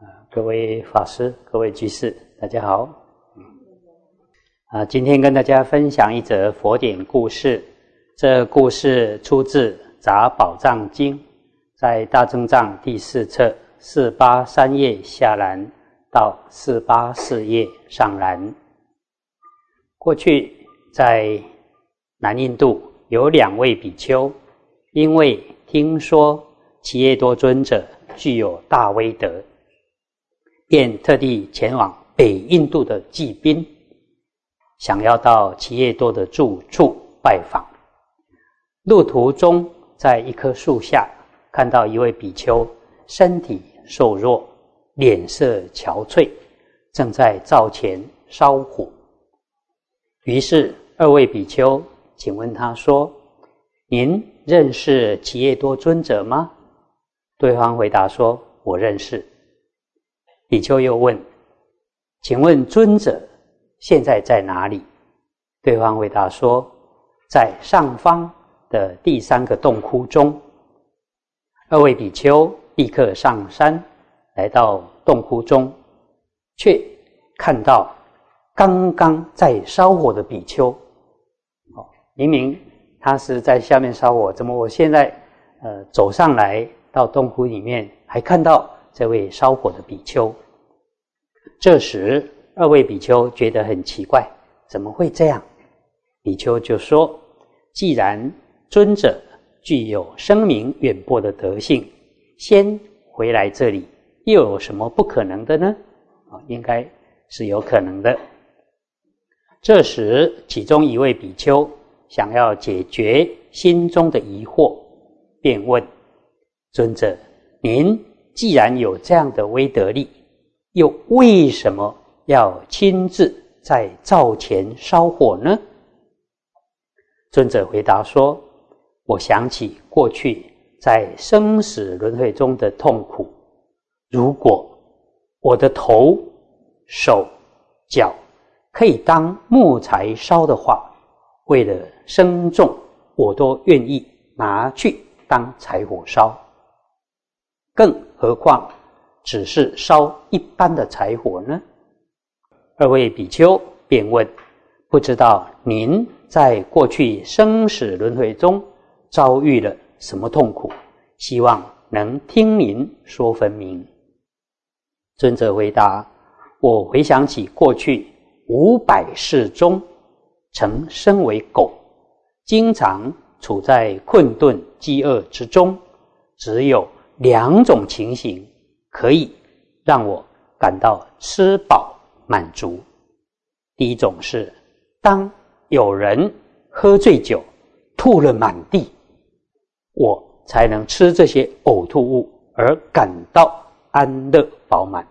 啊，各位法师、各位居士，大家好。啊，今天跟大家分享一则佛典故事。这故事出自《杂宝藏经》，在大正藏第四册四八三页下栏到四八四页上栏。过去在南印度有两位比丘，因为听说齐耶多尊者具有大威德。便特地前往北印度的祭宾，想要到齐叶多的住处拜访。路途中，在一棵树下看到一位比丘，身体瘦弱，脸色憔悴，正在灶前烧火。于是，二位比丘请问他说：“您认识齐叶多尊者吗？”对方回答说：“我认识。”比丘又问：“请问尊者现在在哪里？”对方回答说：“在上方的第三个洞窟中。”二位比丘立刻上山，来到洞窟中，却看到刚刚在烧火的比丘。哦，明明他是在下面烧火，怎么我现在呃走上来到洞窟里面，还看到？这位烧火的比丘，这时二位比丘觉得很奇怪，怎么会这样？比丘就说：“既然尊者具有声名远播的德性，先回来这里，又有什么不可能的呢？啊，应该是有可能的。”这时，其中一位比丘想要解决心中的疑惑，便问尊者：“您？”既然有这样的威德力，又为什么要亲自在灶前烧火呢？尊者回答说：“我想起过去在生死轮回中的痛苦，如果我的头、手、脚可以当木材烧的话，为了生众，我都愿意拿去当柴火烧。”更何况只是烧一般的柴火呢？二位比丘便问：“不知道您在过去生死轮回中遭遇了什么痛苦？希望能听您说分明。”尊者回答：“我回想起过去五百世中，曾身为狗，经常处在困顿饥饿之中，只有。”两种情形可以让我感到吃饱满足。第一种是，当有人喝醉酒吐了满地，我才能吃这些呕吐物而感到安乐饱满。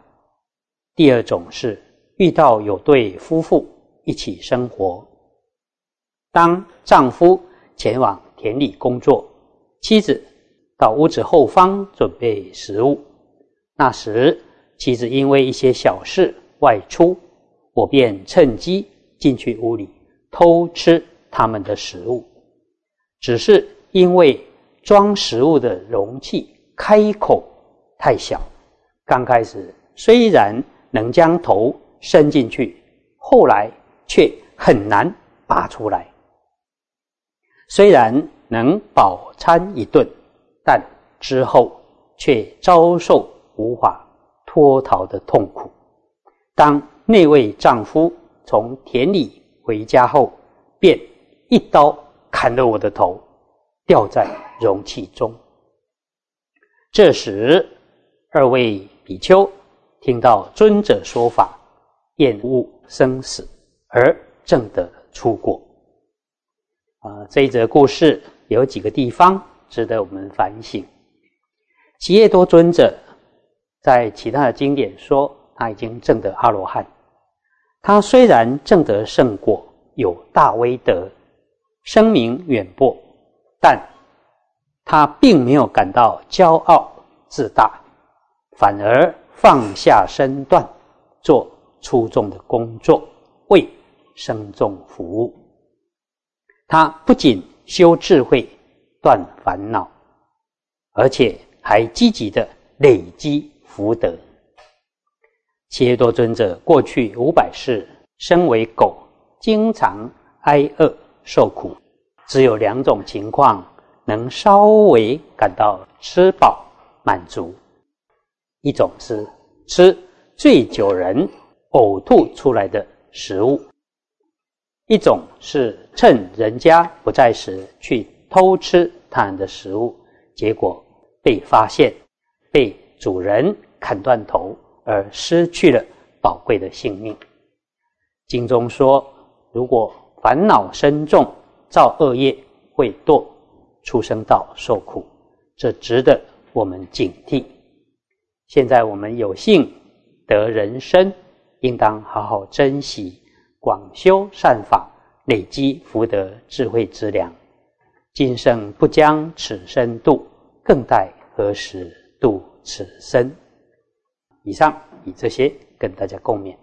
第二种是，遇到有对夫妇一起生活，当丈夫前往田里工作，妻子。到屋子后方准备食物，那时妻子因为一些小事外出，我便趁机进去屋里偷吃他们的食物。只是因为装食物的容器开口太小，刚开始虽然能将头伸进去，后来却很难拔出来。虽然能饱餐一顿。但之后却遭受无法脱逃的痛苦。当那位丈夫从田里回家后，便一刀砍了我的头，掉在容器中。这时，二位比丘听到尊者说法，厌恶生死，而证得出果。啊，这一则故事有几个地方。值得我们反省。齐叶多尊者在其他的经典说，他已经证得阿罗汉。他虽然证得圣果，有大威德，声名远播，但他并没有感到骄傲自大，反而放下身段，做出众的工作，为生众服务。他不仅修智慧。断烦恼，而且还积极的累积福德。切多尊者过去五百世身为狗，经常挨饿受苦，只有两种情况能稍微感到吃饱满足：一种是吃醉酒人呕吐出来的食物；一种是趁人家不在时去偷吃他人的食物，结果被发现，被主人砍断头。而失去了宝贵的性命。经中说，如果烦恼深重，造恶业，会堕出生道受苦，这值得我们警惕。现在我们有幸得人生，应当好好珍惜，广修善法，累积福德智慧之粮。今生不将此生度，更待何时度此生？以上以这些跟大家共勉。